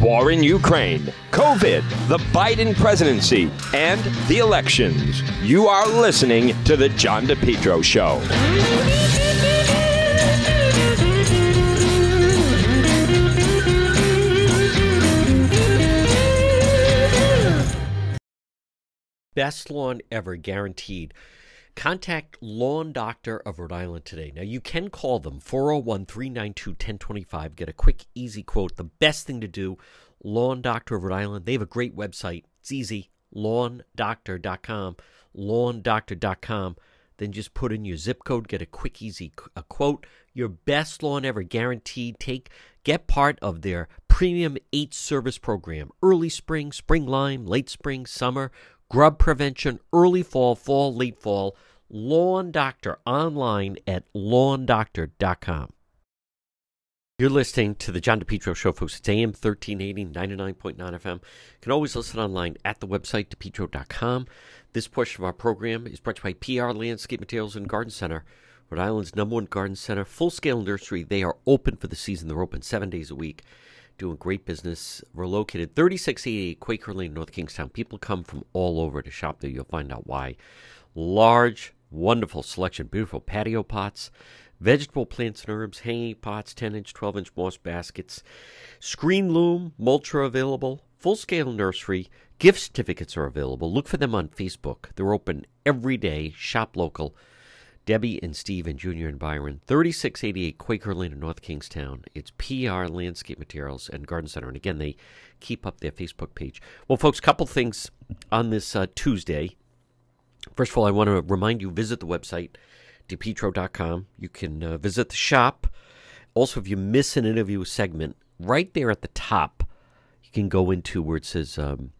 war in Ukraine, COVID, the Biden presidency, and the elections. You are listening to The John DePetro Show. Best lawn ever guaranteed. Contact Lawn Doctor of Rhode Island today. Now, you can call them 401 392 1025. Get a quick, easy quote. The best thing to do, Lawn Doctor of Rhode Island. They have a great website. It's easy lawndoctor.com. Lawndoctor.com. Then just put in your zip code, get a quick, easy a quote. Your best lawn ever guaranteed. Take get part of their premium eight service program. Early spring, spring lime, late spring, summer, grub prevention, early fall, fall, late fall. Lawn Doctor online at lawndoctor.com. You're listening to the John DePetro Show, folks. It's AM 1380, 99.9 FM. You can always listen online at the website, depetro.com. This portion of our program is brought to you by PR Landscape Materials and Garden Center, Rhode Island's number one garden center, full scale nursery. They are open for the season. They're open seven days a week, doing great business. We're located 3688 Quaker Lane, North Kingstown. People come from all over to shop there. You'll find out why. Large, wonderful selection, beautiful patio pots, vegetable plants and herbs, hanging pots, 10 inch, 12 inch moss baskets, screen loam, mulch are available, full scale nursery, gift certificates are available. Look for them on Facebook. They're open every day. Shop local. Debbie and Steve and Junior and Byron, 3688 Quaker Lane in North Kingstown. It's PR Landscape Materials and Garden Center. And again, they keep up their Facebook page. Well, folks, couple things on this uh, Tuesday. First of all, I want to remind you visit the website, depetro.com. You can uh, visit the shop. Also, if you miss an interview segment, right there at the top, you can go into where it says um,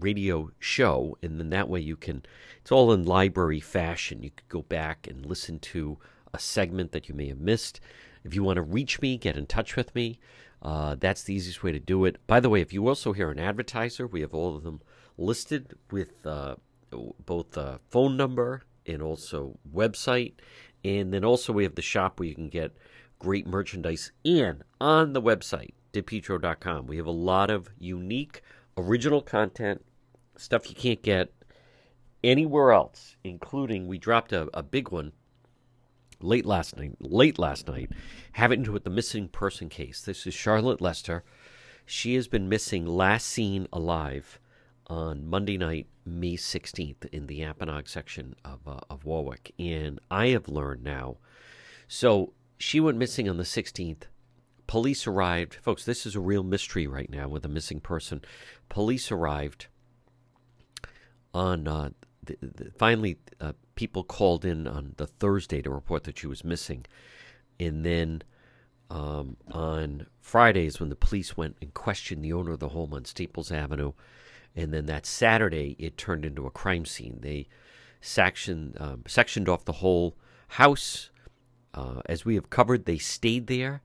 radio show, and then that way you can, it's all in library fashion. You could go back and listen to a segment that you may have missed. If you want to reach me, get in touch with me. Uh, that's the easiest way to do it. By the way, if you also hear an advertiser, we have all of them listed with uh, both uh, phone number and also website. And then also we have the shop where you can get great merchandise. And on the website, depetro.com, we have a lot of unique, original content, stuff you can't get anywhere else, including we dropped a, a big one late last night. Late last night, having to do with the missing person case. This is Charlotte Lester. She has been missing, last seen alive on Monday night, May 16th, in the Apponaug section of, uh, of Warwick. And I have learned now. So she went missing on the 16th. Police arrived. Folks, this is a real mystery right now with a missing person. Police arrived on, uh, the, the, finally, uh, people called in on the Thursday to report that she was missing. And then um, on Fridays, when the police went and questioned the owner of the home on Staples Avenue, and then that Saturday it turned into a crime scene. They sectioned um, sectioned off the whole house. Uh, as we have covered, they stayed there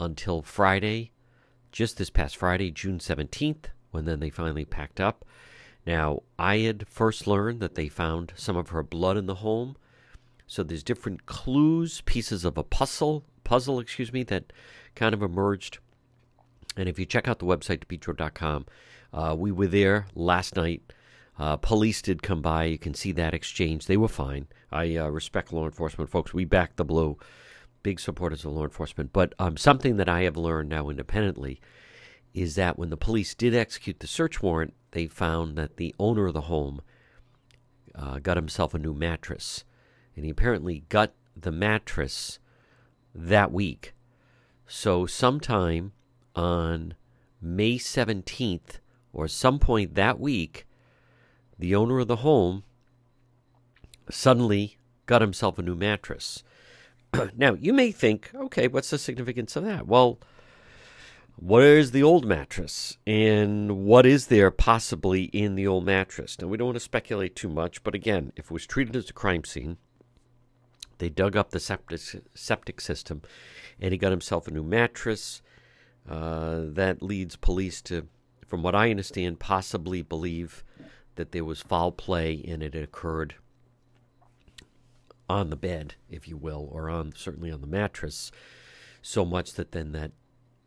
until Friday, just this past Friday, June seventeenth, when then they finally packed up. Now, I had first learned that they found some of her blood in the home. So there's different clues, pieces of a puzzle, puzzle, excuse me, that kind of emerged. And if you check out the website, depetro.com, uh, we were there last night. Uh, police did come by. You can see that exchange. They were fine. I uh, respect law enforcement folks. We back the blue. Big supporters of law enforcement. But um, something that I have learned now independently is that when the police did execute the search warrant, they found that the owner of the home uh, got himself a new mattress. And he apparently got the mattress that week. So, sometime on May 17th, or some point that week, the owner of the home suddenly got himself a new mattress. now, you may think, okay, what's the significance of that? Well, where's the old mattress? And what is there possibly in the old mattress? Now, we don't want to speculate too much, but again, if it was treated as a crime scene, they dug up the septic, septic system, and he got himself a new mattress. Uh, that leads police to from what I understand, possibly believe that there was foul play and it occurred on the bed, if you will, or on certainly on the mattress, so much that then that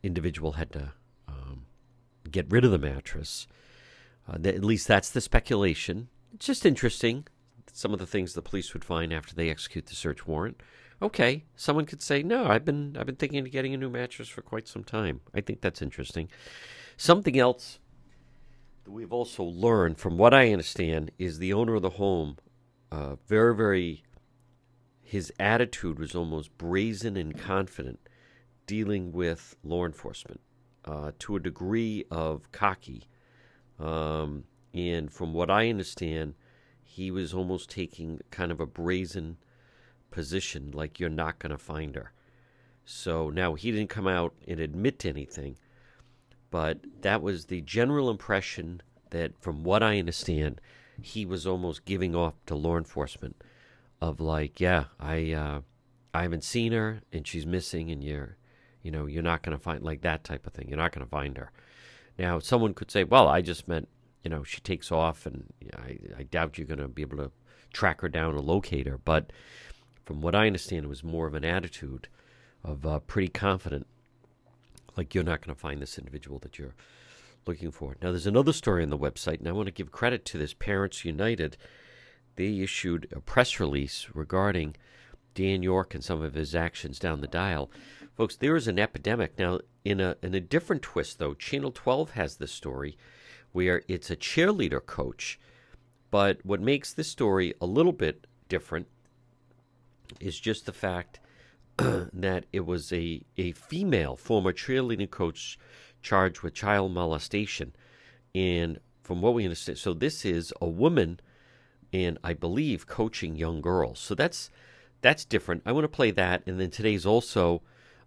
individual had to um, get rid of the mattress. Uh, th- at least that's the speculation. It's just interesting. Some of the things the police would find after they execute the search warrant. Okay, someone could say, "No, I've been I've been thinking of getting a new mattress for quite some time." I think that's interesting. Something else that we've also learned, from what I understand, is the owner of the home, uh, very very. His attitude was almost brazen and confident, dealing with law enforcement uh, to a degree of cocky. Um, and from what I understand, he was almost taking kind of a brazen position, like you're not going to find her. So now he didn't come out and admit to anything, but that was the general impression that, from what I understand, he was almost giving off to law enforcement of like, yeah, I, uh, I haven't seen her and she's missing, and you're, you know, you're not going to find like that type of thing. You're not going to find her. Now, someone could say, well, I just meant, you know, she takes off, and I, I doubt you're going to be able to track her down or locate her. But from what I understand, it was more of an attitude of uh, pretty confident, like you're not going to find this individual that you're looking for. Now, there's another story on the website, and I want to give credit to this Parents United. They issued a press release regarding Dan York and some of his actions down the dial. Folks, there is an epidemic. Now, in a, in a different twist, though, Channel 12 has this story where it's a cheerleader coach. But what makes this story a little bit different is just the fact that it was a, a female former cheerleading coach charged with child molestation. And from what we understand, so this is a woman, and I believe coaching young girls. So that's that's different. I want to play that, and then today's also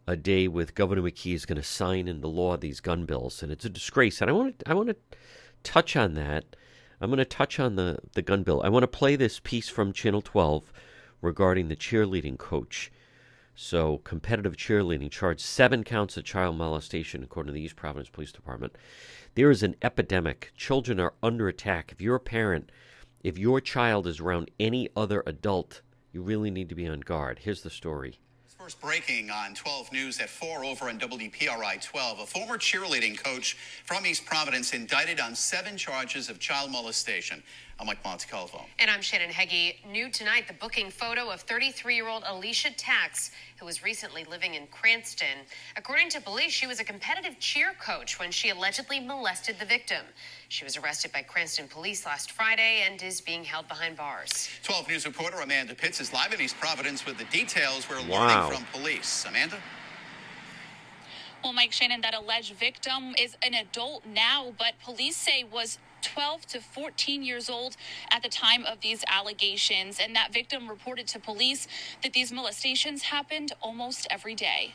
a day with Governor McKee is going to sign into law these gun bills, and it's a disgrace. And I want to I want to touch on that. I'm going to touch on the the gun bill. I want to play this piece from Channel 12 regarding the cheerleading coach. So, competitive cheerleading charged seven counts of child molestation, according to the East Providence Police Department. There is an epidemic. Children are under attack. If you're a parent, if your child is around any other adult, you really need to be on guard. Here's the story. First breaking on 12 News at 4 over on WPRI 12. A former cheerleading coach from East Providence indicted on seven charges of child molestation. I'm Mike Montecalvo. And I'm Shannon Heggie. New tonight, the booking photo of 33 year old Alicia Tax, who was recently living in Cranston. According to police, she was a competitive cheer coach when she allegedly molested the victim. She was arrested by Cranston police last Friday and is being held behind bars. 12 News reporter Amanda Pitts is live in East Providence with the details we're Wow. learning from police. Amanda? Well, Mike Shannon, that alleged victim is an adult now, but police say was 12 to 14 years old at the time of these allegations. And that victim reported to police that these molestations happened almost every day.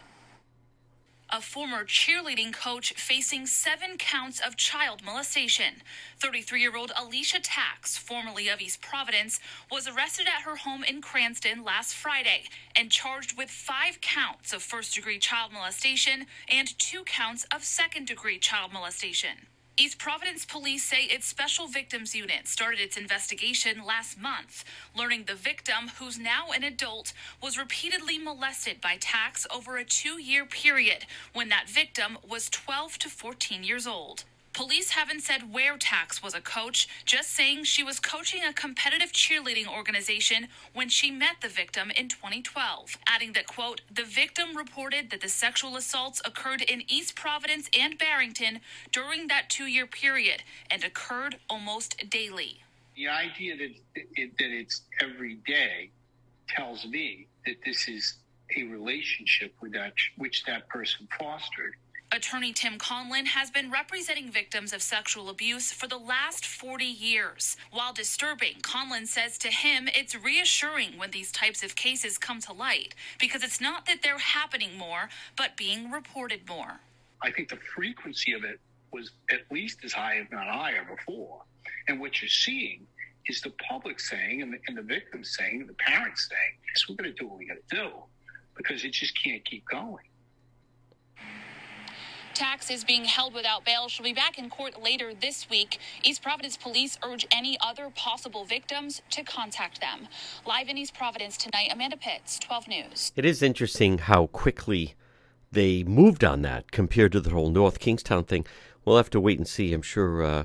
A former cheerleading coach facing seven counts of child molestation. 33 year old Alicia Tax, formerly of East Providence, was arrested at her home in Cranston last Friday and charged with five counts of first degree child molestation and two counts of second degree child molestation. East Providence police say its special victims unit started its investigation last month, learning the victim, who's now an adult, was repeatedly molested by Tax over a two year period when that victim was 12 to 14 years old. Police haven't said where Tax was a coach, just saying she was coaching a competitive cheerleading organization when she met the victim in 2012. Adding that, quote, the victim reported that the sexual assaults occurred in East Providence and Barrington during that two year period and occurred almost daily. The idea that it, that it's every day tells me that this is a relationship with that which that person fostered. Attorney Tim Conlon has been representing victims of sexual abuse for the last 40 years. While disturbing, Conlon says to him it's reassuring when these types of cases come to light because it's not that they're happening more, but being reported more. I think the frequency of it was at least as high, if not higher, before. And what you're seeing is the public saying, and the, and the victims saying, and the parents saying, yes, we're going to do what we got to do because it just can't keep going. Tax is being held without bail. She'll be back in court later this week. East Providence police urge any other possible victims to contact them. Live in East Providence tonight, Amanda Pitts, 12 News. It is interesting how quickly they moved on that compared to the whole North Kingstown thing. we'll have to wait and see. I'm sure uh,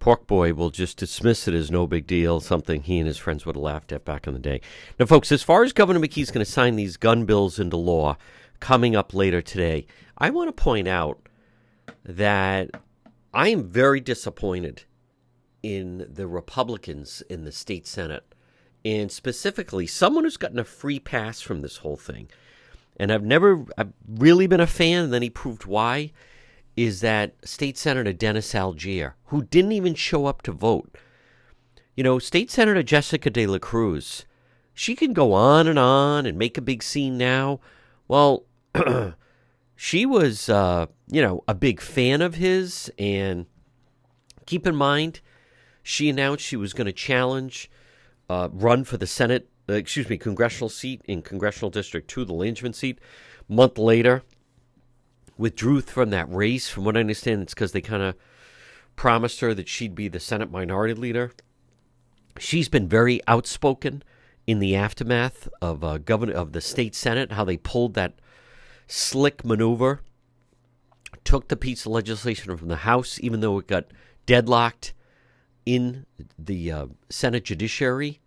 Pork Boy will just dismiss it as no big deal, something he and his friends would have laughed at back in the day. Now, folks, as far as Governor McKee's going to sign these gun bills into law coming up later today, I want to point out that I am very disappointed in the Republicans in the state Senate, and specifically someone who's gotten a free pass from this whole thing. And I've never I've really been a fan, and then he proved why, is that State Senator Dennis Algiere, who didn't even show up to vote. You know, State Senator Jessica De La Cruz, she can go on and on and make a big scene now. Well, she was, uh, you know, a big fan of his. And keep in mind, she announced she was going to challenge, uh, run for the Senate, uh, excuse me, congressional seat in Congressional District 2, the Langevin seat. month later, withdrew from that race. From what I understand, it's because they kind of promised her that she'd be the Senate Minority Leader. She's been very outspoken in the aftermath of uh, governor of the state senate, how they pulled that slick maneuver, took the piece of legislation from the House, even though it got deadlocked in the uh, Senate Judiciary,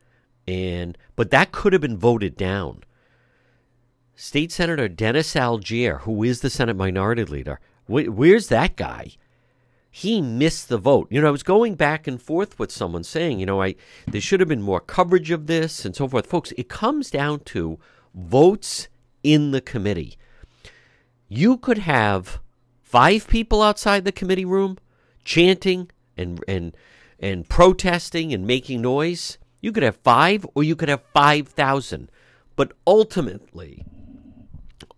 and but that could have been voted down. State Senator Dennis Algiere, who is the Senate Minority Leader, wh- where's that guy? He missed the vote. You know, I was going back and forth with someone saying, you know, I there should have been more coverage of this and so forth. Folks, it comes down to votes in the committee. You could have five people outside the committee room chanting and and and protesting and making noise. You could have five or you could have 5,000. But ultimately,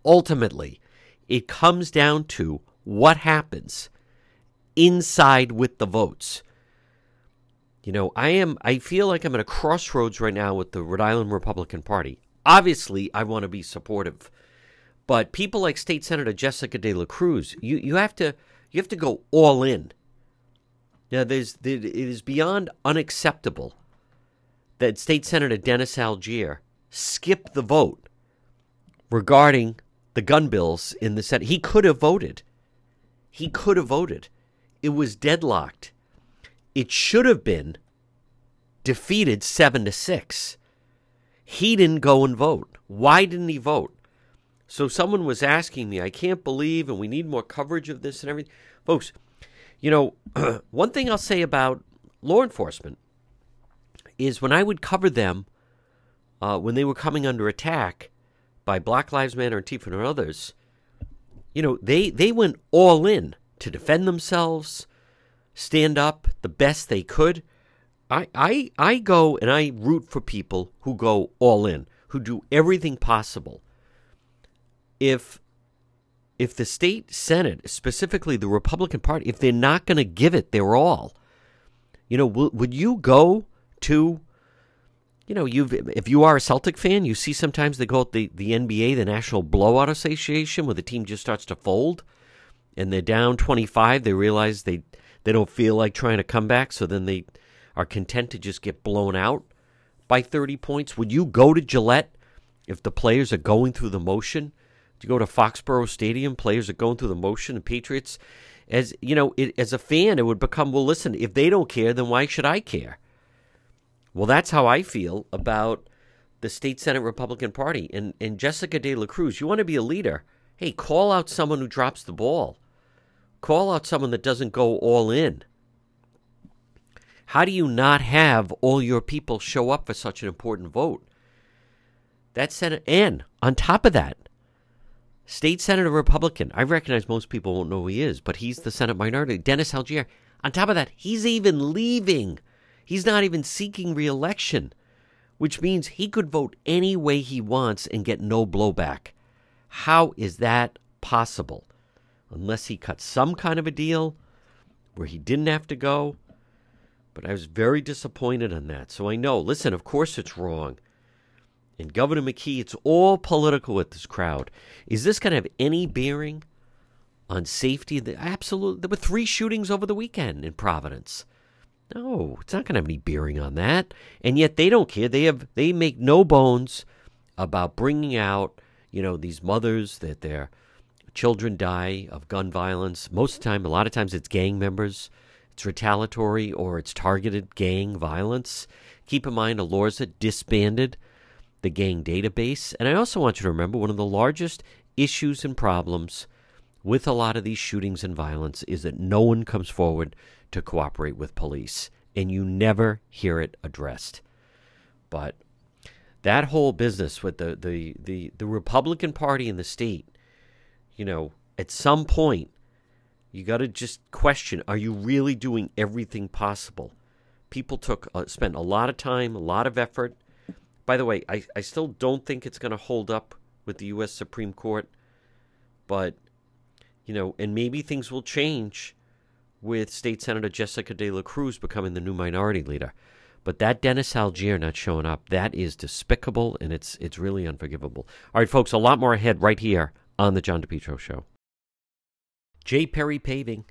ultimately, it comes down to what happens inside with the votes. You know, I am I feel like I'm at a crossroads right now with the Rhode Island Republican Party. Obviously, I want to be supportive. But people like State Senator Jessica De La Cruz, you, you have to you have to go all in. Now, there's it is beyond unacceptable that State Senator Dennis Algiere skipped the vote regarding the gun bills in the Senate. He could have voted. He could have voted. It was deadlocked. It should have been defeated seven to six. He didn't go and vote. Why didn't he vote? So someone was asking me, I can't believe, and we need more coverage of this and everything. Folks, you know, one thing I'll say about law enforcement is when I would cover them uh, when they were coming under attack, by Black Lives Matter and Tifa and others, you know, they, they went all in to defend themselves, stand up the best they could. I, I, I go and I root for people who go all in, who do everything possible. If if the state senate, specifically the Republican Party, if they're not going to give it their all, you know, would you go to you know, you if you are a Celtic fan, you see sometimes they call it the, the NBA, the National Blowout Association, where the team just starts to fold and they're down 25. They realize they, they don't feel like trying to come back, so then they are content to just get blown out by 30 points. Would you go to Gillette if the players are going through the motion? You go to Foxborough Stadium? Players are going through the motion, and Patriots, as you know, it, as a fan, it would become well. Listen, if they don't care, then why should I care? Well, that's how I feel about the state Senate Republican Party. And, and Jessica De La Cruz, you want to be a leader? Hey, call out someone who drops the ball. Call out someone that doesn't go all in. How do you not have all your people show up for such an important vote? That Senate, and on top of that, State Senator Republican. I recognize most people won't know who he is, but he's the Senate minority. Dennis Algiere. On top of that, he's even leaving He's not even seeking reelection, which means he could vote any way he wants and get no blowback. How is that possible? Unless he cut some kind of a deal where he didn't have to go. But I was very disappointed on that. So I know, listen, of course it's wrong. And Governor McKee, it's all political with this crowd. Is this going to have any bearing on safety? Absolutely. There were three shootings over the weekend in Providence. No, it's not going to have any bearing on that. And yet they don't care. They have they make no bones about bringing out, you know, these mothers that their children die of gun violence. Most of the time, a lot of times it's gang members, it's retaliatory or it's targeted gang violence. Keep in mind, Elorza disbanded the gang database. And I also want you to remember one of the largest issues and problems with a lot of these shootings and violence is that no one comes forward to cooperate with police, and you never hear it addressed. But that whole business with the, the, the, the Republican Party in the state, you know, at some point, you got to just question are you really doing everything possible? People took uh, spent a lot of time, a lot of effort. By the way, I, I still don't think it's going to hold up with the U.S. Supreme Court, but, you know, and maybe things will change with State Senator Jessica De La Cruz becoming the new minority leader. But that Dennis Algiere not showing up, that is despicable and it's it's really unforgivable. All right, folks, a lot more ahead right here on the John DePetro Show. J. Perry Paving.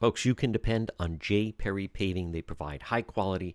Folks, you can depend on J. Perry Paving. They provide high quality,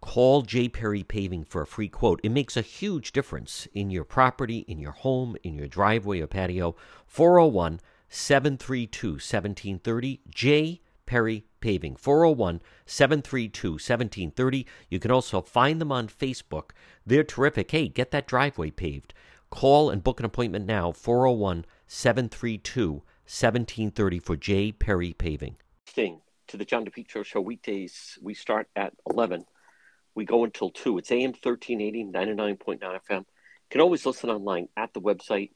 call J. Perry Paving for a free quote. It makes a huge difference in your property, in your home, in your driveway or patio. 401 732 1730. J. Perry Paving. 401 732 1730. You can also find them on Facebook. They're terrific. Hey, get that driveway paved. Call and book an appointment now, 401 732 1730 for J. Perry Paving. Thing to the John DePetro Show weekdays. We start at 11. We go until 2. It's AM 1380, 99.9 FM. You can always listen online at the website,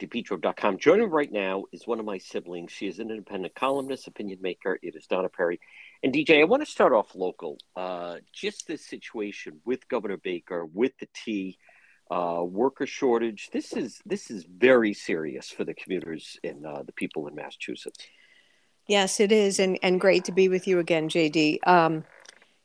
depetro.com. Joining right now is one of my siblings. She is an independent columnist, opinion maker. It is Donna Perry. And DJ, I want to start off local. Uh, just this situation with Governor Baker, with the T uh, worker shortage. This is this is very serious for the commuters and uh, the people in Massachusetts. Yes, it is, and and great to be with you again, JD. Um,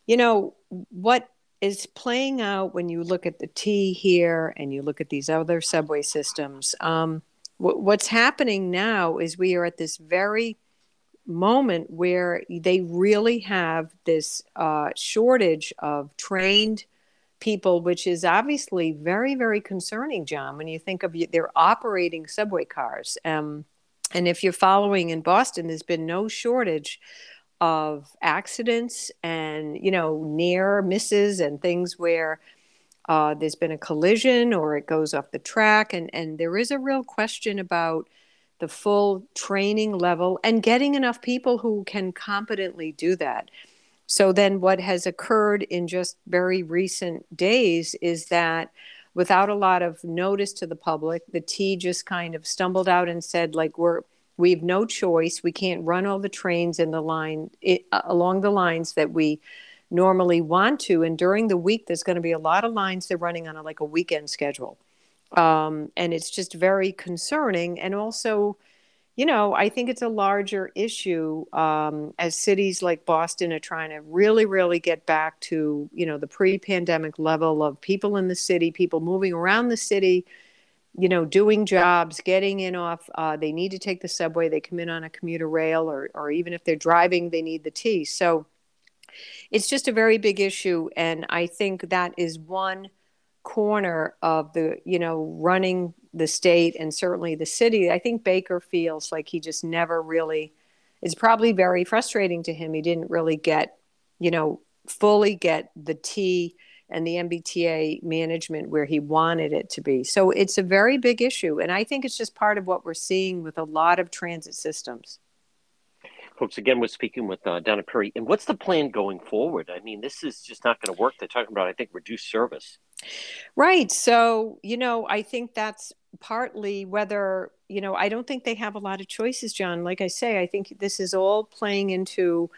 you know what is playing out when you look at the T here and you look at these other subway systems. Um, what's happening now is we are at this very moment where they really have this uh, shortage of trained people, which is obviously very, very concerning, John, when you think of they're operating subway cars. Um, and if you're following in Boston, there's been no shortage of accidents and, you know, near misses and things where uh, there's been a collision or it goes off the track. And, and there is a real question about the full training level and getting enough people who can competently do that. So then, what has occurred in just very recent days is that without a lot of notice to the public, the T just kind of stumbled out and said, like, we're we have no choice. We can't run all the trains in the line it, uh, along the lines that we normally want to. And during the week, there's going to be a lot of lines they're running on a, like a weekend schedule, um, and it's just very concerning. And also, you know, I think it's a larger issue um, as cities like Boston are trying to really, really get back to, you know, the pre pandemic level of people in the city, people moving around the city, you know, doing jobs, getting in off. Uh, they need to take the subway, they come in on a commuter rail, or, or even if they're driving, they need the T. So it's just a very big issue. And I think that is one corner of the, you know, running the state and certainly the city. I think Baker feels like he just never really it's probably very frustrating to him. He didn't really get, you know, fully get the T and the MBTA management where he wanted it to be. So it's a very big issue. And I think it's just part of what we're seeing with a lot of transit systems. Folks, again, we're speaking with uh, Donna Perry. And what's the plan going forward? I mean, this is just not going to work. They're talking about, I think, reduced service. Right. So, you know, I think that's partly whether you know i don't think they have a lot of choices john like i say i think this is all playing into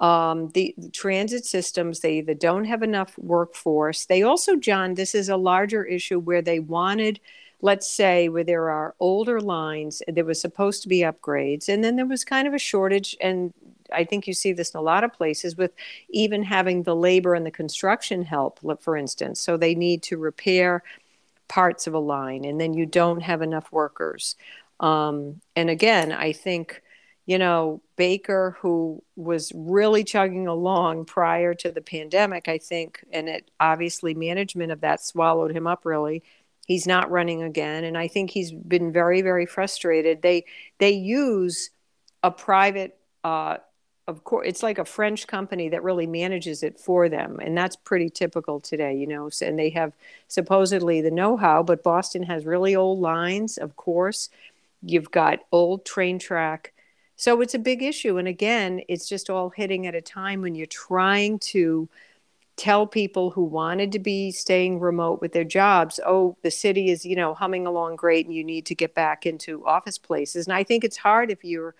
um, the, the, transit systems they either don't have enough workforce they also john this is a larger issue where they wanted let's say where there are older lines, there was supposed to be upgrades, and then there was kind of a shortage. And I think you see this in a lot of places with even having the labor and the construction help, for instance. So they need to repair parts of a line, and then you don't have enough workers. Um, and again, I think you know, Baker, who was really chugging along prior to the pandemic, I think, and it obviously management of that swallowed him up really. He's not running again, and I think he's been very, very frustrated. They they use a private, uh, of course, it's like a French company that really manages it for them, and that's pretty typical today, you know. And they have supposedly the know-how, but Boston has really old lines, of course. You've got old train track so it's a big issue. And again, it's just all hitting at a time when you're trying to tell people who wanted to be staying remote with their jobs, oh, the city is, you know, humming along great and you need to get back into office places. And I think it's hard if you're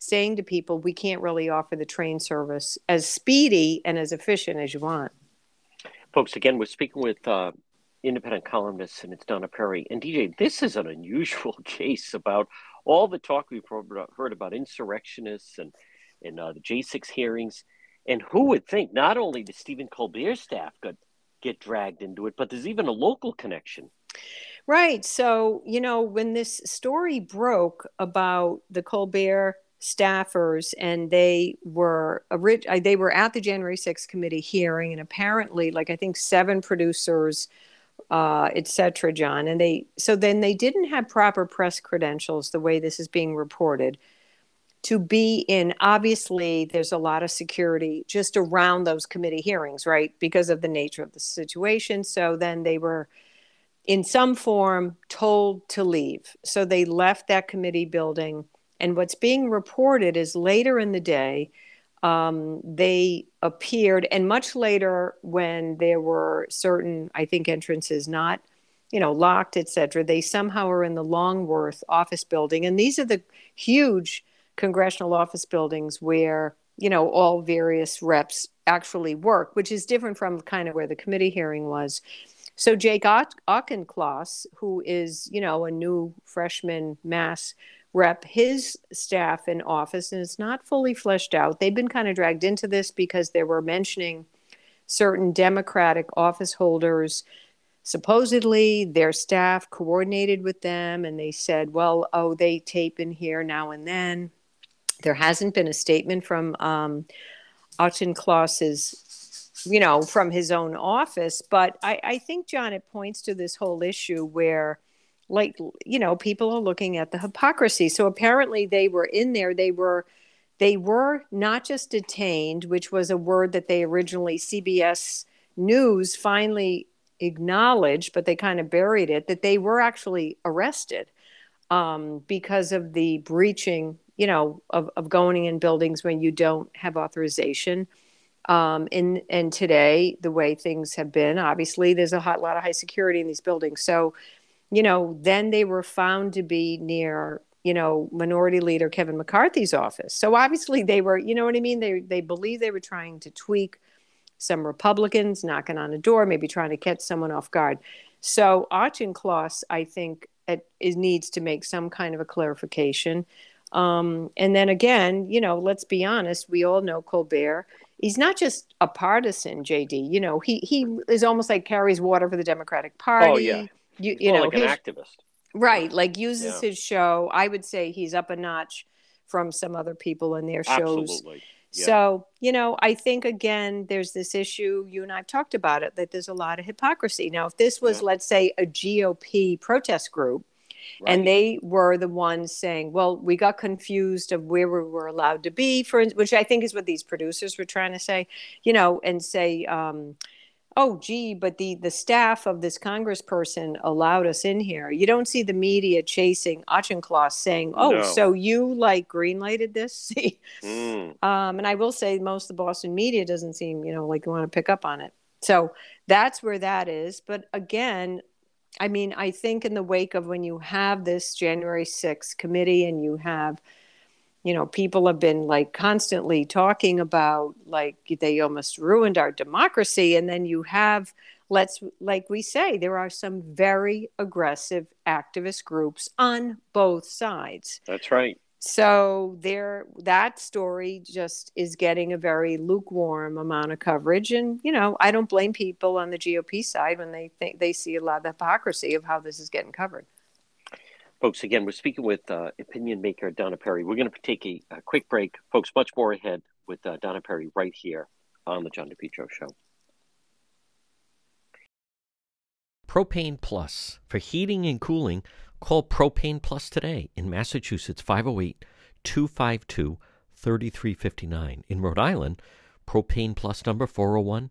saying to people, we can't really offer the train service as speedy and as efficient as you want. Folks, again, we're speaking with uh, independent columnist, and it's Donna Perry. And DJ, this is an unusual case about all the talk we've heard about insurrectionists and and uh, the J6 hearings, and who would think not only the Stephen Colbert staff get dragged into it, but there's even a local connection. Right. So you know when this story broke about the Colbert staffers and they were they were at the January 6th committee hearing and apparently like I think seven producers uh, etc. John, and they so then they didn't have proper press credentials the way this is being reported to be in. Obviously, there's a lot of security just around those committee hearings, right, because of the nature of the situation. So then they were in some form told to leave. So they left that committee building. And what's being reported is later in the day, um, they appeared and much later when there were certain i think entrances not you know locked etc they somehow are in the longworth office building. And these are the huge congressional office buildings where you know all various reps actually work which is different from kind of where the committee hearing was. So jake auchincloss who is you know a new freshman mass rep his staff in office, and it's not fully fleshed out. They've been kind of dragged into this because they were mentioning certain Democratic office holders. Supposedly, their staff coordinated with them, and they said, "Well, oh, they tape in here now and then." There hasn't been a statement from um, Auchincloss's, you know, from his own office, but I, I think John, it points to this whole issue where like you know people are looking at the hypocrisy. So apparently they were in there. They were they were not just detained which was a word that they originally cbs news finally acknowledged but they kind of buried it that they were actually arrested um, because of the breaching you know of, of going in buildings when you don't have authorization. Um, and and today the way things have been obviously there's a hot, lot of high security in these buildings. So you know, then they were found to be near, you know, Minority Leader Kevin McCarthy's office. So obviously they were, you know what I mean? They they believe they were trying to tweak some Republicans knocking on a door, maybe trying to catch someone off guard. So Auchincloss, I think, it, it needs to make some kind of a clarification. Um, and then again, you know, let's be honest, we all know Colbert. He's not just a partisan, JD. You know, he he is almost like carries water for the Democratic Party. Oh yeah you, you know, like an activist. Right. Like uses yeah. his show. I would say he's up a notch from some other people in their shows. Absolutely. Yeah. So, you know, I think again, there's this issue, you and I've talked about it, that there's a lot of hypocrisy. Now, if this was, yeah. let's say, a GOP protest group, Right. and they were the ones saying well we got confused of where we were allowed to be for which i think is what these producers were trying to say you know and say um, oh gee but the the staff of this congressperson allowed us in here you don't see the media chasing auchincloss saying oh no. so you like greenlighted this mm. um, and i will say most of the boston media doesn't seem you know like you want to pick up on it so that's where that is but again i mean i think in the wake of when you have this january 6th committee and you have you know people have been like constantly talking about like they almost ruined our democracy and then you have let's like we say there are some very aggressive activist groups on both sides. That's right. So there that story just is getting a very lukewarm amount of coverage and you know i don't blame people on the gop side when they think they see a lot of the hypocrisy of how this is getting covered folks again we're speaking with uh, opinion maker donna perry. We're going to take a, a, quick break. Folks much more ahead with uh, donna perry right here on the john depetro show. Propane plus. For heating and cooling Call Propane Plus today in Massachusetts 508 252 3359. In Rhode Island, Propane Plus number 401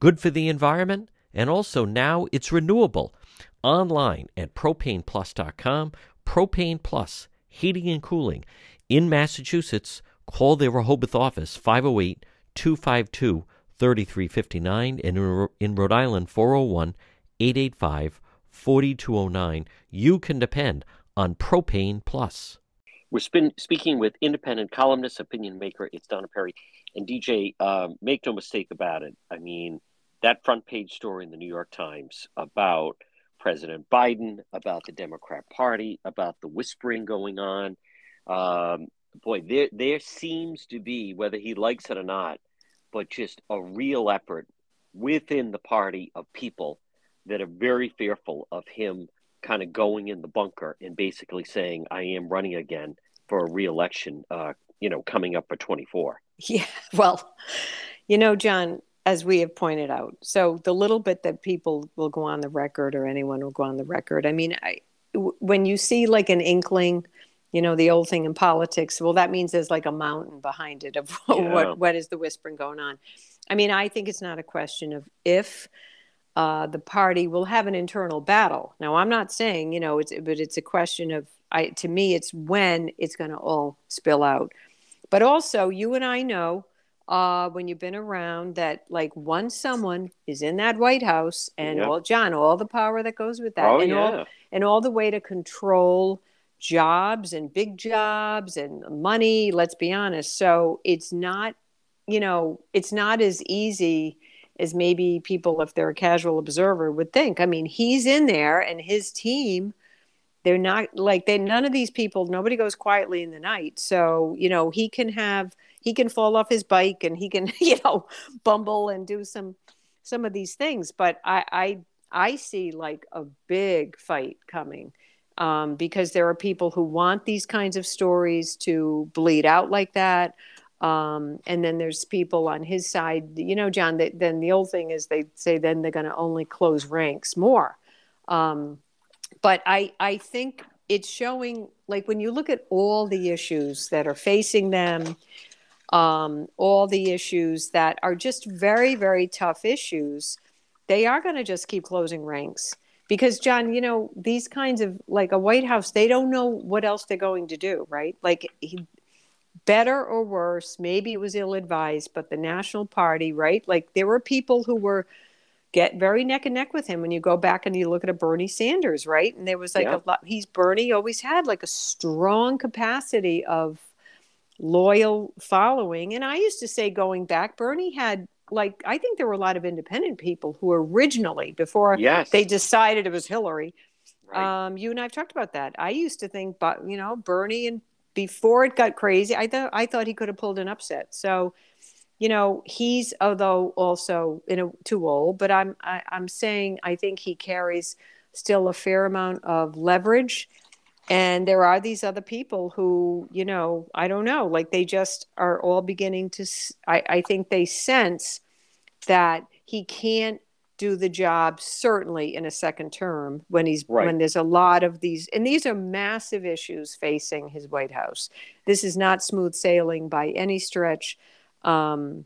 good for the environment, and also now it's renewable. Online at propaneplus.com. Propane Plus, heating and cooling. In Massachusetts, call their Rehoboth office 508 252 3359 and in Rhode Island 401 885 4209. You can depend on Propane Plus. We're spin- speaking with independent columnist, opinion maker. It's Donna Perry. And DJ, uh, make no mistake about it. I mean, that front page story in the New York Times about President Biden, about the Democrat Party, about the whispering going on. Um, boy, there there seems to be, whether he likes it or not, but just a real effort within the party of people that are very fearful of him kind of going in the bunker and basically saying, I am running again for a reelection, uh, you know, coming up for 24. Yeah. Well, you know, John, as we have pointed out, so the little bit that people will go on the record or anyone will go on the record, I mean, I, w- when you see like an inkling, you know, the old thing in politics, well, that means there's like a mountain behind it of yeah. what, what is the whispering going on. I mean, I think it's not a question of if, uh, the party will have an internal battle. Now, I'm not saying, you know, it's but it's a question of, I to me, it's when it's going to all spill out. But also, you and I know uh, when you've been around that, like, once someone is in that White House, and all John, all the power that goes with that, oh, and yeah. all and all the way to control jobs and big jobs and money. Let's be honest. So it's not, you know, it's not as easy as maybe people, if they're a casual observer, would think. I mean, he's in there and his team, they're not like they none of these people, nobody goes quietly in the night. So, you know, he can have he can fall off his bike and he can, you know, bumble and do some some of these things. But I I I see like a big fight coming. Um, because there are people who want these kinds of stories to bleed out like that. Um, and then there's people on his side, you know, John, then the old thing is they say then they're going to only close ranks more. Um, but I, I think it's showing, like when you look at all the issues that are facing them, um, all the issues that are just very, very tough issues, they are going to just keep closing ranks. Because, John, you know, these kinds of like a White House, they don't know what else they're going to do, right? Like, he, better or worse, maybe it was ill advised, but the National Party, right? Like there were people who were get very neck and neck with him when you go back and you look at a Bernie Sanders, right? And there was like yeah. a lot he's Bernie always had like a strong capacity of loyal following. And I used to say going back, Bernie had like I think there were a lot of independent people who originally before yes. they decided it was Hillary. Right. Um, you and I've talked about that. I used to think, but you know, Bernie and before it got crazy, I thought I thought he could have pulled an upset. So, you know, he's although also in know too old, but I'm I, am i am saying I think he carries still a fair amount of leverage. And there are these other people who, you know, I don't know, like they just are all beginning to. I, I think they sense that he can't do the job certainly in a second term when he's right. when there's a lot of these and these are massive issues facing his white house this is not smooth sailing by any stretch um,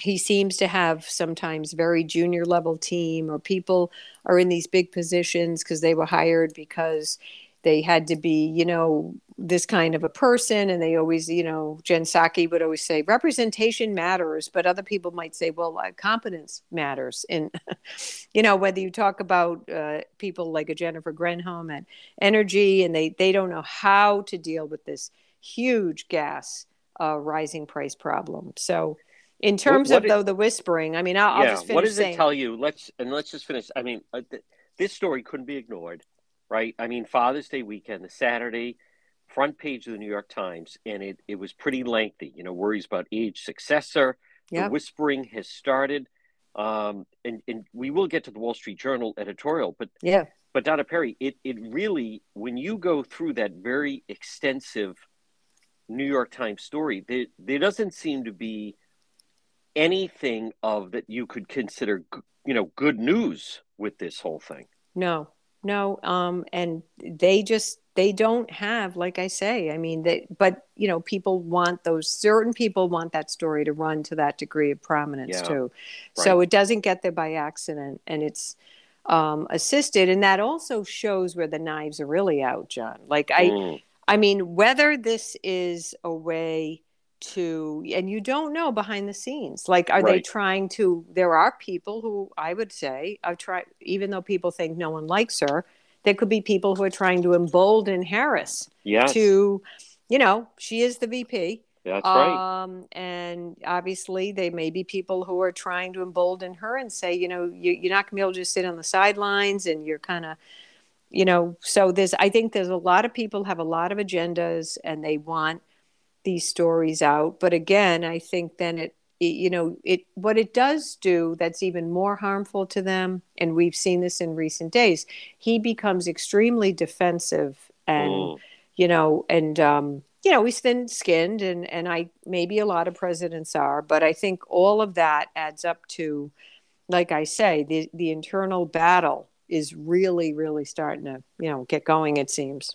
he seems to have sometimes very junior level team or people are in these big positions because they were hired because they had to be, you know, this kind of a person. And they always, you know, Jen Psaki would always say representation matters, but other people might say, well, uh, competence matters. And, you know, whether you talk about uh, people like a Jennifer Granholm at Energy, and they, they don't know how to deal with this huge gas uh, rising price problem. So, in terms what, what of though the whispering, I mean, I'll, yeah, I'll just finish What does saying, it tell you? Let's and let's just finish. I mean, uh, th- this story couldn't be ignored right? I mean, Father's Day weekend, the Saturday, front page of the New York Times, and it, it was pretty lengthy. You know, worries about age successor. Yep. The whispering has started. Um, and, and we will get to the Wall Street Journal editorial, but yeah, but Donna Perry, it, it really, when you go through that very extensive New York Times story, there, there doesn't seem to be anything of that you could consider, you know, good news with this whole thing. No, no um and they just they don't have like i say i mean they but you know people want those certain people want that story to run to that degree of prominence yeah. too right. so it doesn't get there by accident and it's um assisted and that also shows where the knives are really out john like i mm. i mean whether this is a way to and you don't know behind the scenes like are right. they trying to there are people who i would say i've tried even though people think no one likes her there could be people who are trying to embolden harris yes. to you know she is the vp that's right. Um, and obviously, there may be people who are trying to embolden her and say, you know, you, you're not going to be able to just sit on the sidelines and you're kind of, you know, so there's, I think there's a lot of people have a lot of agendas and they want these stories out. But again, I think then it, it, you know, it what it does do that's even more harmful to them, and we've seen this in recent days. He becomes extremely defensive, and mm. you know, and um, you know, he's thin-skinned, and and I maybe a lot of presidents are, but I think all of that adds up to, like I say, the the internal battle is really, really starting to you know get going. It seems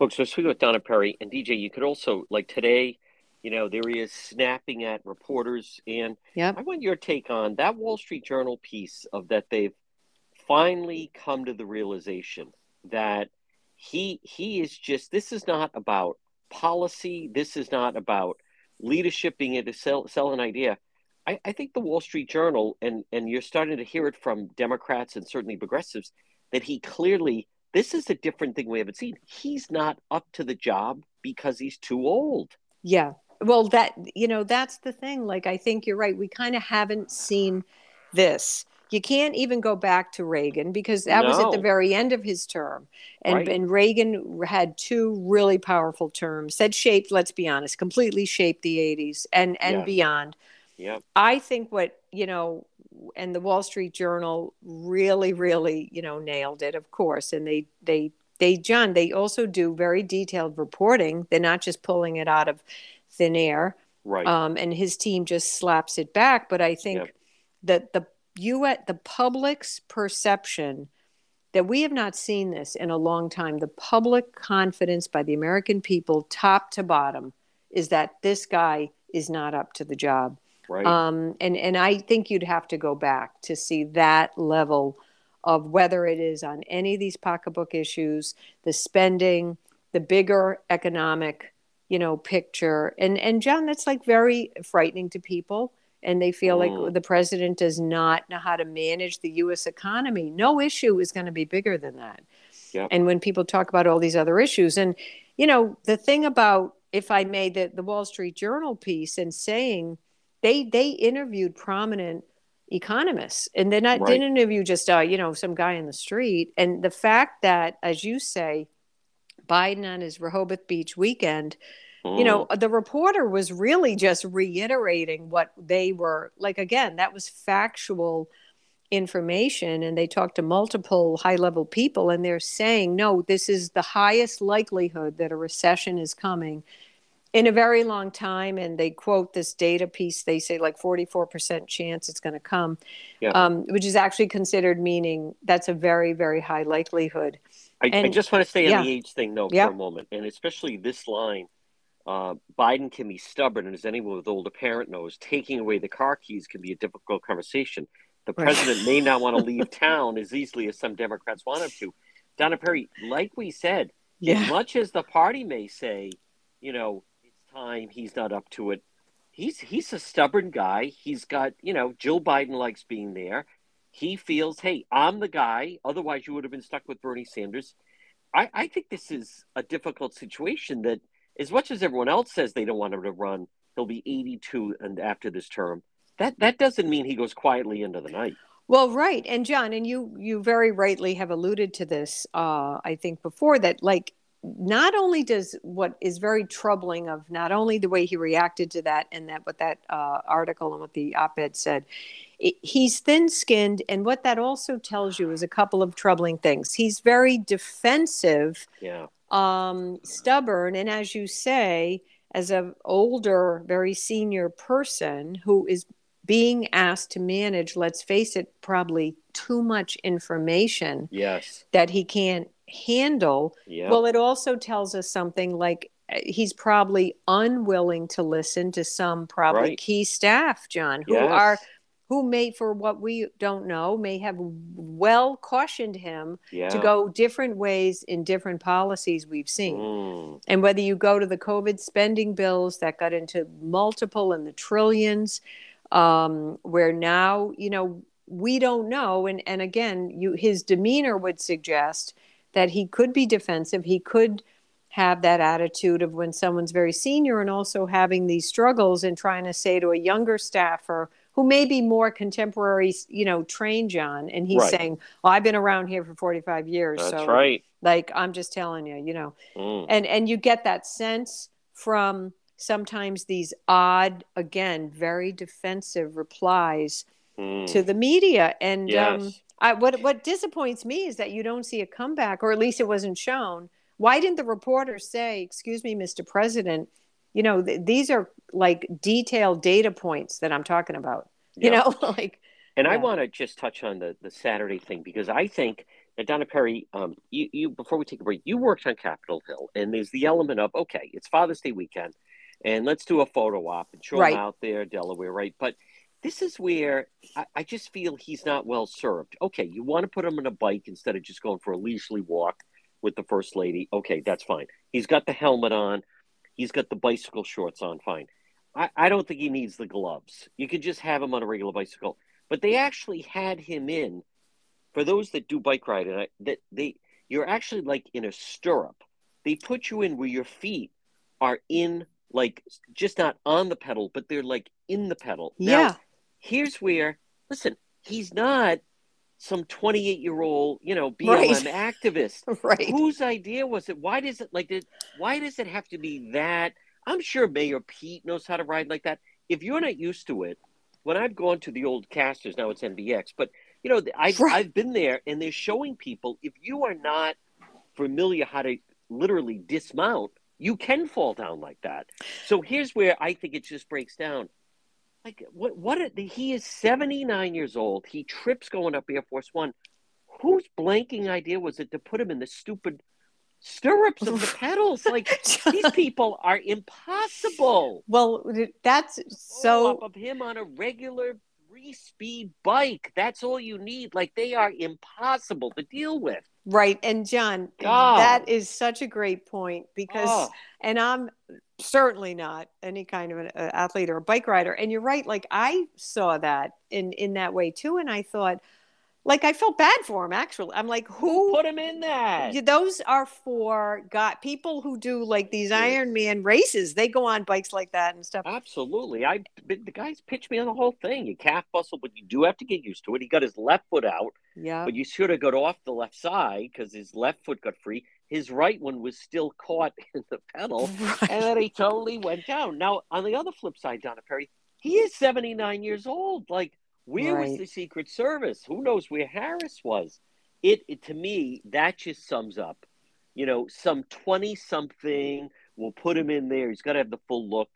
folks are speaking with Donna Perry and DJ. You could also like today, you know, there he is snapping at reporters, and yep. I want your take on that Wall Street Journal piece of that they've finally come to the realization that he he is just this is not about policy. This is not about leadership being able to sell sell an idea. I, I think the Wall Street Journal and and you're starting to hear it from Democrats and certainly progressives that he clearly this is a different thing we haven't seen. He's not up to the job because he's too old. Yeah. Well, that, you know, that's the thing. Like, I think you're right. We kind of haven't seen this. You can't even go back to Reagan because that no. was at the very end of his term. And, right. and Reagan had two really powerful terms that shaped, let's be honest, completely shaped the 80s and, and yeah. beyond. Yeah. I think what, you know, and the Wall Street Journal really, really, you know, nailed it, of course. And they, they, they, John, they also do very detailed reporting. They're not just pulling it out of thin air. Right. Um, and his team just slaps it back. But I think yep. that the you at the public's perception that we have not seen this in a long time. The public confidence by the American people, top to bottom, is that this guy is not up to the job. Right. Um, and and I think you'd have to go back to see that level of whether it is on any of these pocketbook issues, the spending, the bigger economic, you know, picture. And and John, that's like very frightening to people. And they feel mm. like the president does not know how to manage the U.S. economy. No issue is going to be bigger than that. Yep. And when people talk about all these other issues, and you know, the thing about, if I made the, the Wall Street Journal piece and saying they they interviewed prominent economists and they not right. didn't interview just uh, you know some guy in the street and the fact that as you say biden on his rehoboth beach weekend mm. you know mm. the reporter was really just reiterating what they were like again that was factual information and they talked to multiple high level people and they're saying no this is the highest likelihood that a recession is coming in a very long time and they quote this data piece they say like 44% chance it's going to come yeah. um, which is actually considered meaning that's a very very high likelihood i, and, I just want to stay yeah. on the age thing though yeah. for a moment and especially this line uh, Biden can be stubborn, and as anyone with older parent knows, taking away the car keys can be a difficult conversation. The president may not want to leave town as easily as some Democrats want him to. Donna Perry, like we said, Yeah. as much as the party may say, you know, time, he's not up to it. He's he's a stubborn guy. He's got, you know, Jill Biden likes being there. He feels, hey, I'm the guy. Otherwise, you would have been stuck with Bernie Sanders. I, I think this is a difficult situation that, as much as everyone else says they don't want him to run, he'll be 82 and after this term. That that doesn't mean he goes quietly into the night. Well, right, and John, and you you very rightly have alluded to this. Uh, I think before that, like, not only does what is very troubling of not only the way he reacted to that and that what that uh, article and what the op-ed said, it, he's thin-skinned, and what that also tells you is a couple of troubling things. He's very defensive Yeah. um, stubborn, and as you say, as an older, very senior person who is being asked to manage, let's face it, probably too much information Yes. that he can't handle. Yeah. Well, it also tells us something like uh, he's probably unwilling to listen to some probably Right. key staff, John, who Yes. are who may, for what we don't know, may have well cautioned him yeah. to go different ways in different policies we've seen. Mm. And whether you go to the COVID spending bills that got into multiple in the trillions, um, where now, you know, we don't know. And, and again, you, his demeanor would suggest that he could be defensive. He could have that attitude of when someone's very senior and also having these struggles and trying to say to a younger staffer who may be more contemporary, you know, trained John. And he's Right. saying, well, I've been around here for 45 years. That's so right. like, I'm just telling you, you know, Mm. and and you get that sense from sometimes these odd again very defensive replies Mm. to the media. And um, I, what what disappoints me is that you don't see a comeback or at least it wasn't shown. Why didn't the reporter say excuse me mr president you know th- these are like detailed data points that i'm talking about you Yeah. know? Like And I want to just touch on the, the Saturday thing because I think that Donna Perry, um, you, you before we take a break, you worked on Capitol Hill, and there's the element of okay, it's Father's Day weekend, and let's do a photo op and show Right. him out there, Delaware, right? But this is where I, I just feel he's not well served. Okay, you want to put him on a bike instead of just going for a leisurely walk with the first lady. Okay, that's fine. He's got the helmet on, he's got the bicycle shorts on, fine. I, I don't think he needs the gloves. You could just have him on a regular bicycle but they actually had him in for those that do bike riding I- that they you're actually like in a stirrup they put you in where your feet are in like just not on the pedal but they're like in the pedal. Now, yeah. here's where listen he's not some 28 year old you know BLM Right. activist. Right. Whose idea was it? Why does it like it why does it have to be that? I'm sure mayor pete knows how to ride like that. If you're not used to it when i've gone to the old casters now it's NBX, but you know i've, Right. I've been there and they're showing people if you are not familiar how to literally dismount you can fall down like that. So here's where i think it just breaks down. Like what what a, he is 79 years old. He trips going up air force one. Whose blanking idea was it to put him in the stupid stirrups of the pedals? Like these people are impossible. Well that's so so of him on a regular three speed bike that's all you need like they are impossible to deal with Right. And John, God. that is such a great point because, Oh. and I'm certainly not any kind of an uh, athlete or a bike rider. And you're right. Like I saw that in, in that way too. And I thought, like, I felt bad for him actually. I'm like, who put him in that those are for got people who do like these Ironman races. They go on bikes like that and stuff. Absolutely. I the guys pitched me on the whole thing. You calf muscle, but you do have to get used to it. He got his left foot out, Yeah. but you should have got off the left side because his left foot got free. His right one was still caught in the pedal, and then he totally went down. Now, on the other flip side, Donna Perry, he is 79 years old. Like, where was the Secret Service? Who knows where Harris was? It, it to me, that just sums up. You know, some 20 something will put him in there. He's got to have the full look.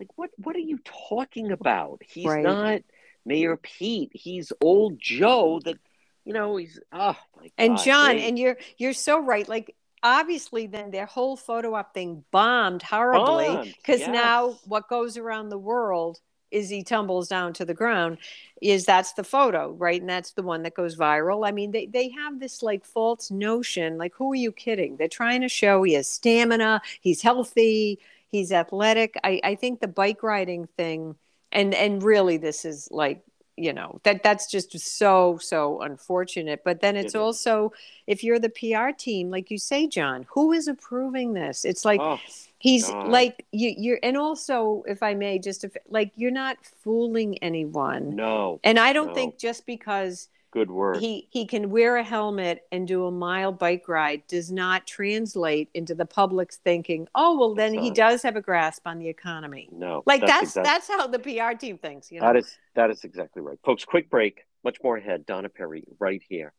Like, what, what are you talking about? He's Right. not Mayor Pete. He's old Joe that, you know, he's, oh, my god. and john they- and you're you're so right like obviously then their whole photo op thing bombed horribly because yes. now what goes around the world is he tumbles down to the ground is that's the photo right? And that's the one that goes viral. I mean they, they have this like false notion. Like who are you kidding? They're trying to show he has stamina he's healthy he's athletic. I, I think the bike riding thing and and really this is like you know that that's just so so unfortunate but then it's It also if you're the pr team like you say john who is approving this it's like Oh, he's God. like you you're and also if i may just if, like you're not fooling anyone no. and i don't no. think just because Good word. he he can wear a helmet and do a mile bike ride does not translate into the public's thinking oh well then It's he not. does have a grasp on the economy no. like that's exact- that's how the pr team thinks you know That is that is exactly right, folks. Quick break. Much more ahead. Donna Perry, right here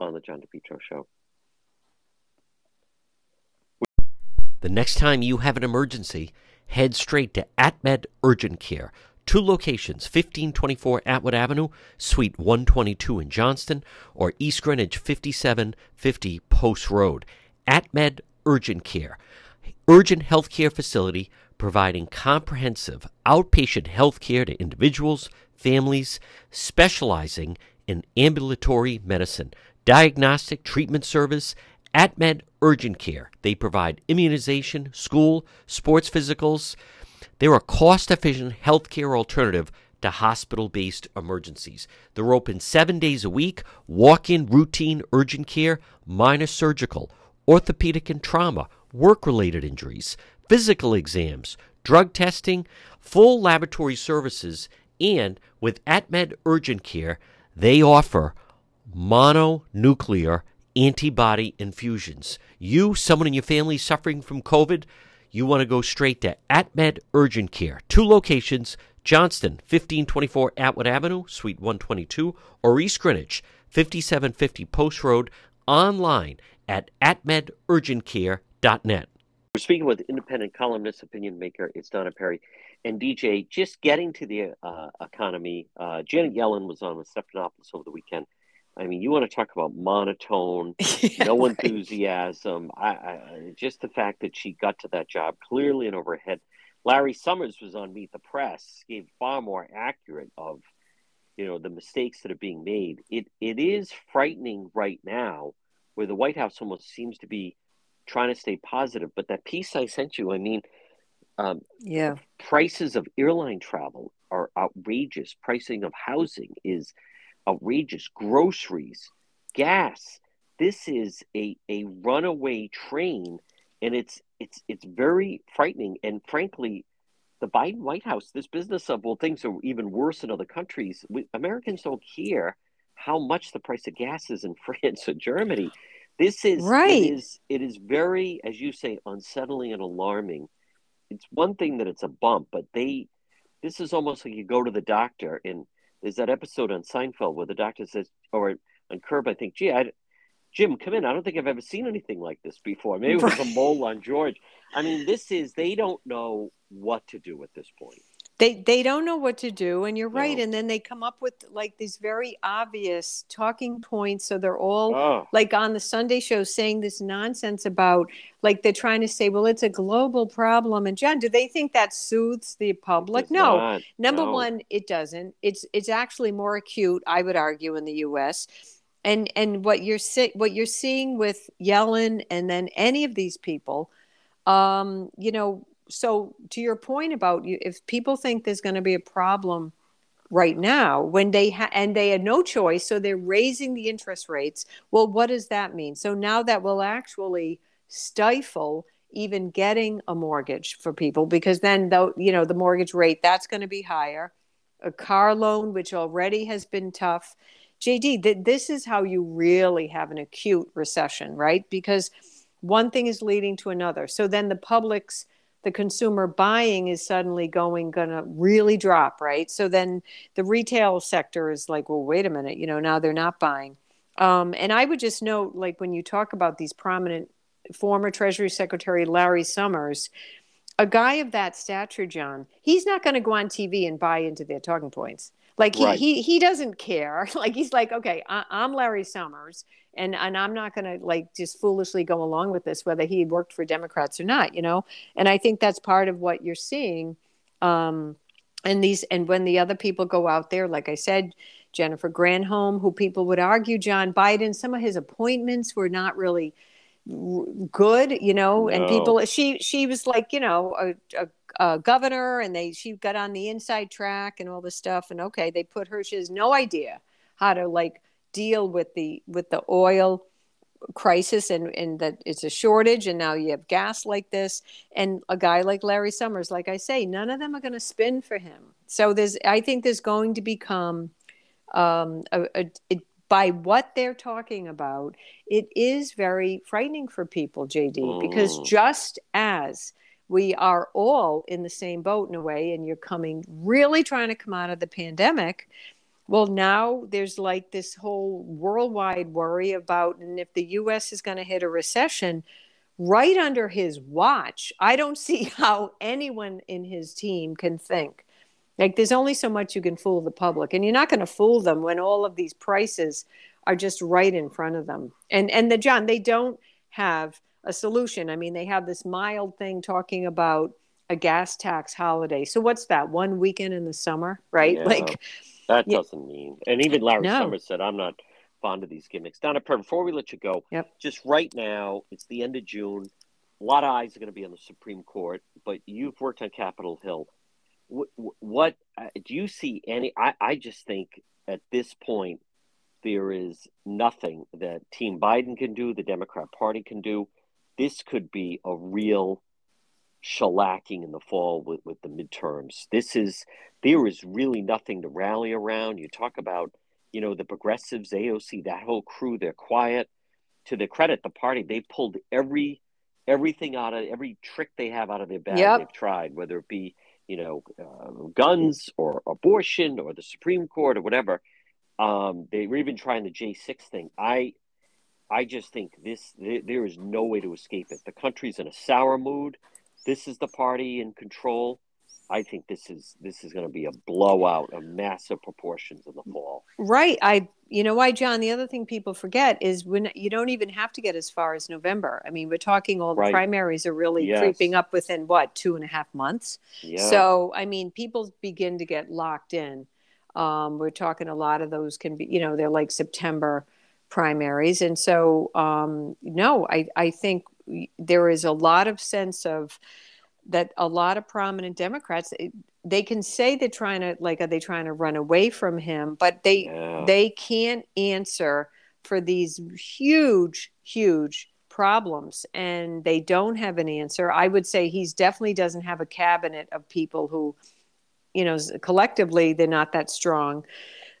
on the John DePetro Show. The next time you have an emergency, head straight to AtMed Urgent Care. Two locations 1524 Atwood Avenue, Suite 122 in Johnston, or East Greenwich 5750 Post Road. AtMed Urgent Care. Urgent healthcare facility providing comprehensive outpatient health care to individuals, families, specializing in ambulatory medicine, diagnostic treatment service, AtMed Urgent Care. They provide immunization, school, sports physicals. They're a cost efficient healthcare alternative to hospital based emergencies. They're open seven days a week, walk in routine urgent care, minor surgical, orthopedic and trauma, work related injuries, physical exams, drug testing, full laboratory services, and with AtMed Urgent Care, they offer mononuclear antibody infusions. You, someone in your family suffering from COVID, you want to go straight to AtMed Urgent Care. Two locations Johnston, 1524 Atwood Avenue, Suite 122, or East Greenwich, 5750 Post Road, online at atmedurgentcare.net. We're speaking with independent columnist, opinion maker. It's Donna Perry. And DJ, just getting to the uh, economy, uh, Janet Yellen was on with Stephanopoulos over the weekend. I mean, you want to talk about monotone, Yeah, no right. enthusiasm. I, I, just the fact that she got to that job clearly and overhead. Larry Summers was on Meet the Press, gave far more accurate of, you know, the mistakes that are being made. It it is frightening right now, where the White House almost seems to be trying to stay positive. But that piece I sent you, I mean, um, yeah prices of airline travel are outrageous. Pricing of housing is outrageous. Groceries, gas. This is a, a runaway train, and it's it's it's very frightening. And frankly, the Biden White House, this business of well, things are even worse in other countries. We, Americans don't care how much the price of gas is in France or Germany. This is Right. It is it is very, as you say, unsettling and alarming. It's one thing that it's a bump, but they this is almost like you go to the doctor and there's that episode on Seinfeld where the doctor says, or on Curb, I think, gee, I, Jim, come in. I don't think I've ever seen anything like this before. Maybe it was a mole on George. I mean, this is they don't know what to do at this point. They they don't know what to do and you're right No. and then they come up with like these very obvious talking points so they're all Oh, like on the Sunday show saying this nonsense about like they're trying to say, well, it's a global problem. And John, do they think that soothes the public? it's No. not. Number No. one, it doesn't. It's it's actually more acute, I would argue, in the U.S. And and what you're see, what you're seeing with Yellen and then any of these people, um, you know. So to your point about you, if people think there's going to be a problem right now when they ha- and they had no choice so they're raising the interest rates well what does that mean? So now that will actually stifle even getting a mortgage for people because then though you know the mortgage rate that's going to be higher. A car loan which already has been tough. Jd th- this is how you really have an acute recession right? Because one thing is leading to another. So then the public's the consumer buying is suddenly going to really drop right so then the retail sector is like well wait a minute you know now they're not buying um, and i would just note like when you talk about these prominent former treasury secretary larry summers a guy of that stature john he's not going to go on tv and buy into their talking points Like he Right. he he doesn't care. Like he's like, okay, I, I'm Larry Summers, and and I'm not going to like just foolishly go along with this, whether he worked for Democrats or not, you know. And I think that's part of what you're seeing. Um, and these and when the other people go out there, like I said, Jennifer Granholm, who people would argue John Biden, some of his appointments were not really good, you know, and people she she was like, you know, a, a, a governor and they she got on the inside track and all this stuff and okay, they put her she has no idea how to like deal with the with the oil crisis and and that it's a shortage and now you have gas like this and a guy like Larry Summers like I say none of them are going to spin for him so there's I think there's going to become um a, a, it, by what they're talking about it is very frightening for people JD because Mm. just as we are all in the same boat in a way and you're coming really trying to come out of the pandemic well, now there's like this whole worldwide worry about, and if the US is going to hit a recession right under his watch, I don't see how anyone in his team can think. Like, there's only so much you can fool the public, and you're not going to fool them when all of these prices are just right in front of them. And and the John, they don't have a solution. I mean, they have this mild thing talking about a gas tax holiday. So what's that? One weekend in the summer, right? Yeah. Like That Yeah. doesn't mean. And even Larry No. Summers said, I'm not fond of these gimmicks. Donna, Per, before we let you go, Yep. just right now, it's the end of June. A lot of eyes are going to be on the Supreme Court, but you've worked on Capitol Hill. What, what uh, do you see any? I, I just think at this point, there is nothing that Team Biden can do, the Democrat Party can do. This could be a real shellacking in the fall with, with the midterms. This is there is really nothing to rally around. You talk about, you know, the progressives, AOC, that whole crew, they're quiet. To their credit, the party, they pulled every everything out of every trick they have out of their bag. Yep. They've tried, whether it be, you know, uh, guns or abortion or the Supreme Court or whatever. Um, they were even trying the J6 thing. I I just think this there, there is no way to escape it. The country's in a sour mood. This is the party in control. I think this is this is going to be a blowout of massive proportions in the fall. Right. I, you know why, John? The other thing people forget is when you don't even have to get as far as November. I mean, we're talking all the Right. primaries are really Yes. creeping up within what, two and a half months? Yeah. So, I mean, people begin to get locked in. Um, we're talking a lot of those can be, you know, they're like September primaries. And so, um, no, I, I think there is a lot of sense of that a lot of prominent Democrats, they can say they're trying to, like, are they trying to run away from him? But they, Yeah. they can't answer for these huge, huge problems and they don't have an answer. I would say he's definitely doesn't have a cabinet of people who, you know, collectively they're not that strong.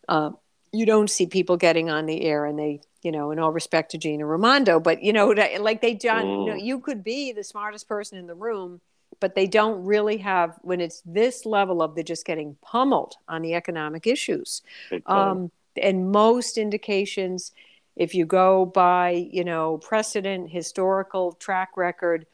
Uh, you don't see people getting on the air and they, you know, in all respect to Gina Raimondo, but you know, like they, John, you know, Mm. you could be the smartest person in the room, but they don't really have when it's this level of they're just getting pummeled on the economic issues um, and most indications if you go by you know precedent historical track record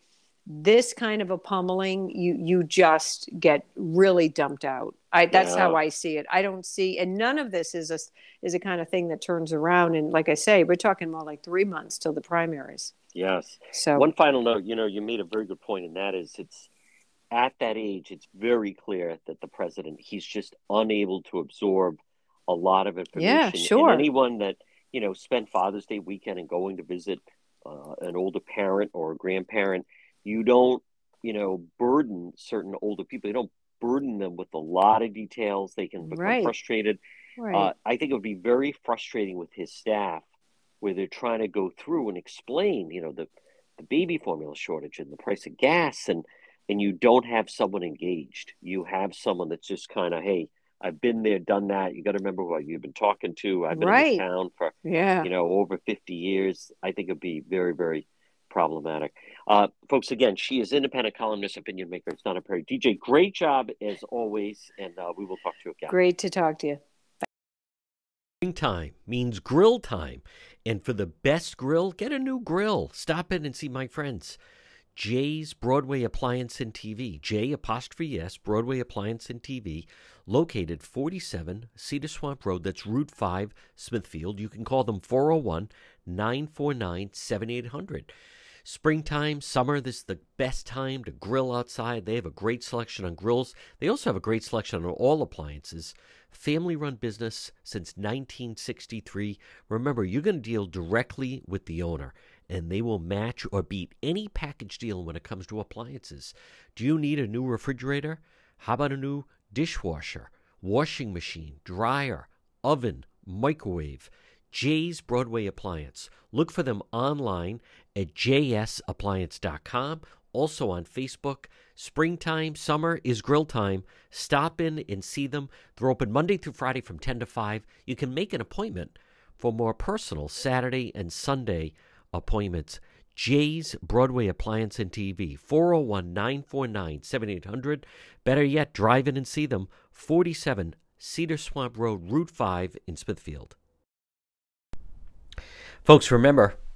this kind of a pummeling you you just get really dumped out i that's how i see it i don't see and none of this is a is a kind of thing that turns around and like i say we're talking more like three months till the primaries yes. so One final note, you know, you made a very good point, and that is it's at that age, it's very clear that the president, he's just unable to absorb a lot of information. Yeah, sure. And anyone that, you know, spent Father's Day weekend and going to visit uh, an older parent or a grandparent, you don't, you know, burden certain older people. You don't burden them with a lot of details. They can become Right. frustrated. right Uh, I think it would be very frustrating with his staff where they're trying to go through and explain, you know, the, the baby formula shortage and the price of gas and and you don't have someone engaged. You have someone that's just kind of, hey, I've been there, done that. You got to remember what you've been talking to. I've been in Right. this town for yeah you know over 50 years. I think it'd be very, very problematic. Uh, folks, again, she is independent columnist, opinion maker. It's Donna Perry. DJ, great job as always, and uh, we will talk to you again. great to talk to you Springtime means grill time. And for the best grill, get a new grill. Stop in and see my friends. Jay's Broadway Appliance and TV, J apostrophe S, Broadway Appliance and TV, located 47 Cedar Swamp Road. That's Route 5, Smithfield. You can call them 401 949 7800. Springtime, summer, this is the best time to grill outside. They have a great selection on grills. They also have a great selection on all appliances. Family run business since 1963. Remember, you're going to deal directly with the owner, and they will match or beat any package deal when it comes to appliances. Do you need a new refrigerator? How about a new dishwasher, washing machine, dryer, oven, microwave? Jay's Broadway Appliance. Look for them online at jsappliance.com. Also on Facebook. Springtime, summer is grill time. Stop in and see them. They're open Monday through Friday from 10 to 5. You can make an appointment for more personal Saturday and Sunday appointments. Jay's Broadway Appliance and TV, 401 949 7800. Better yet, drive in and see them, 47 Cedar Swamp Road, Route 5 in Smithfield. Folks, remember,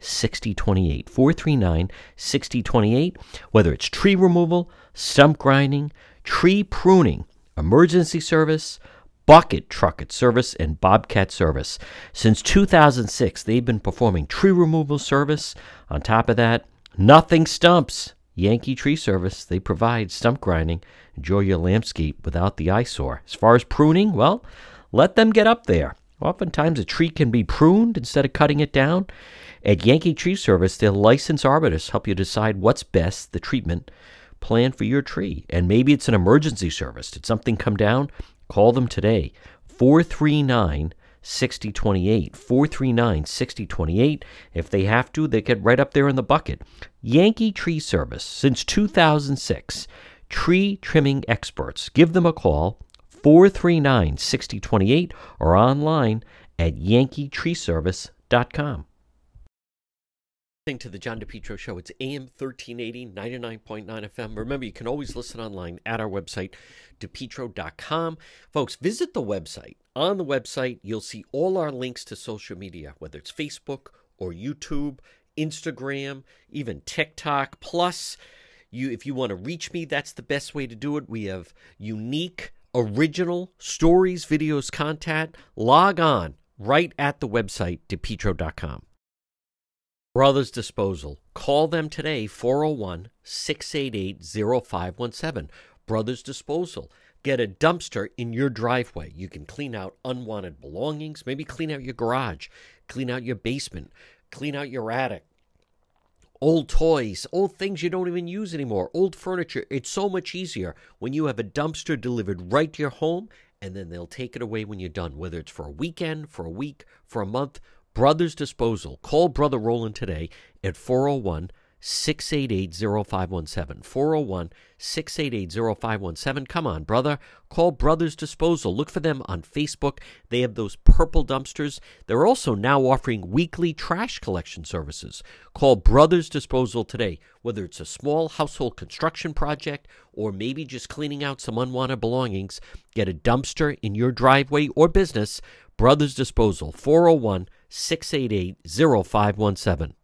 439 6028. Whether it's tree removal, stump grinding, tree pruning, emergency service, bucket trucket service, and bobcat service. Since 2006, they've been performing tree removal service. On top of that, nothing stumps. Yankee Tree Service, they provide stump grinding. Enjoy your landscape without the eyesore. As far as pruning, well, let them get up there. Oftentimes, a tree can be pruned instead of cutting it down. At Yankee Tree Service, their licensed arborists help you decide what's best, the treatment plan for your tree. And maybe it's an emergency service. Did something come down? Call them today. 439 6028. 439 6028. If they have to, they get right up there in the bucket. Yankee Tree Service, since 2006. Tree trimming experts. Give them a call, 439 6028, or online at yankeetreeservice.com to the John DePetro Show. It's AM 1380, 99.9 FM. Remember, you can always listen online at our website, depetro.com. Folks, visit the website. On the website, you'll see all our links to social media, whether it's Facebook or YouTube, Instagram, even TikTok. Plus, you if you want to reach me, that's the best way to do it. We have unique, original stories, videos, content. Log on right at the website, depetro.com. Brothers Disposal. Call them today, 401 688 0517. Brothers Disposal. Get a dumpster in your driveway. You can clean out unwanted belongings, maybe clean out your garage, clean out your basement, clean out your attic. Old toys, old things you don't even use anymore, old furniture. It's so much easier when you have a dumpster delivered right to your home and then they'll take it away when you're done, whether it's for a weekend, for a week, for a month. Brothers Disposal. Call Brother Roland today at 401 688 0517. 401 688 0517. Come on, brother. Call Brothers Disposal. Look for them on Facebook. They have those purple dumpsters. They're also now offering weekly trash collection services. Call Brothers Disposal today, whether it's a small household construction project or maybe just cleaning out some unwanted belongings. Get a dumpster in your driveway or business. Brothers Disposal, 401 688 0517.